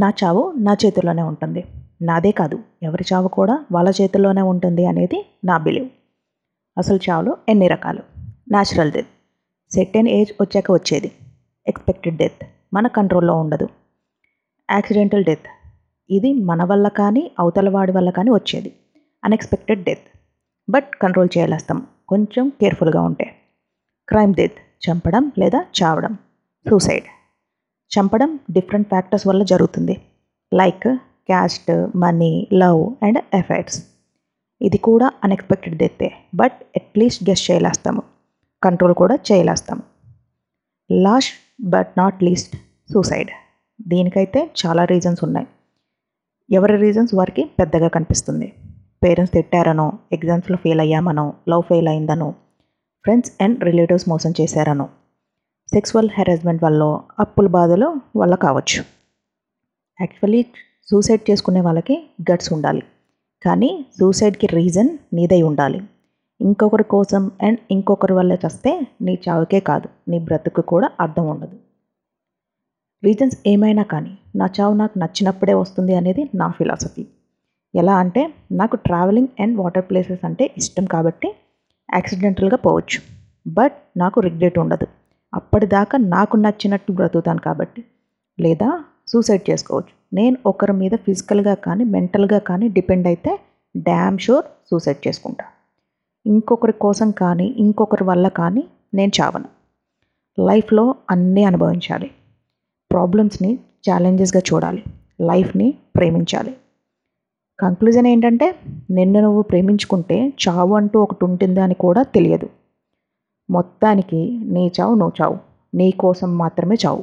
నా చావు నా చేతుల్లోనే ఉంటుంది. నాదే కాదు ఎవరి చావు కూడా వాళ్ళ చేతుల్లోనే ఉంటుంది అనేది నా బిలీవ్ అసలు చావులు ఎన్ని రకాలు? న్యాచురల్ డెత్ సెట్ ఏజ్ వచ్చాక వచ్చేది. ఎక్స్పెక్టెడ్ డెత్ మన కంట్రోల్లో ఉండదు. యాక్సిడెంటల్ డెత్ ఇది మన వల్ల కానీ అవతల వాడి వల్ల కానీ వచ్చేది. అన్ఎక్స్పెక్టెడ్ డెత్ బట్ కంట్రోల్ చేయలేస్తాం కొంచెం కేర్ఫుల్గా ఉంటే. క్రైమ్ డెత్ చంపడం లేదా చావడం. సూసైడ్ చంపడం డిఫరెంట్ ఫ్యాక్టర్స్ వల్ల జరుగుతుంది. Like caste money love and affairs ఇది కూడా అన్ఎక్స్పెక్టెడ్ డెత్తే బట్ అట్లీస్ట్ గెస్ట్ చేయలేస్తాము. కంట్రోల్ కూడా చేయలేస్తాము. Last but not least suicide దీనికైతే చాలా రీజన్స్ ఉన్నాయి. ఎవరి రీజన్స్ వారికి పెద్దగా కనిపిస్తుంది. పేరెంట్స్ తిట్టారనో ఎగ్జామ్స్లో ఫెయిల్ అయ్యామనో లవ్ ఫెయిల్ అయిందనో ఫ్రెండ్స్ అండ్ రిలేటివ్స్ మోసం చేశారనో సెక్సువల్ హెరాస్మెంట్ వల్ల అప్పుల బాధలు వల్ల కావచ్చు. యాక్చువల్లీ సూసైడ్ చేసుకునే వాళ్ళకి గట్స్ ఉండాలి. కానీ సూసైడ్కి రీజన్ నీదై ఉండాలి. ఇంకొకరి కోసం అండ్ ఇంకొకరి వల్ల చస్తే నీ చావుకే కాదు. నీ బ్రతుకు కూడా అర్థం ఉండదు. రీజన్స్ ఏమైనా కానీ నా చావు నాకు నచ్చినప్పుడే వస్తుంది అనేది నా ఫిలాసఫీ ఎలా అంటే నాకు ట్రావెలింగ్ అండ్ వాటర్ ప్లేసెస్ అంటే ఇష్టం కాబట్టి యాక్సిడెంటల్గా పోవచ్చు. బట్ నాకు రిగ్రెట్ ఉండదు. అప్పటిదాకా నాకు నచ్చినట్టు బ్రతుకుతాను కాబట్టి. లేదా సూసైడ్ చేసుకోవచ్చు. నేను ఒకరి మీద ఫిజికల్గా కానీ మెంటల్గా కానీ డిపెండ్ అయితే డ్యామ్ షూర్ సూసైడ్ చేసుకుంటా. ఇంకొకరి కోసం కానీ ఇంకొకరి వల్ల కానీ నేను చావను. లైఫ్లో అన్నీ అనుభవించాలి. ప్రాబ్లమ్స్ని ఛాలెంజెస్గా చూడాలి. లైఫ్ని ప్రేమించాలి. కంక్లూజన్ ఏంటంటే నిన్ను నువ్వు ప్రేమించుకుంటే చావు అంటూ ఒకటి ఉంటుందా అని కూడా తెలియదు. మొత్తానికి నీ చావు నువ్వు చావు. నీ కోసం మాత్రమే చావు.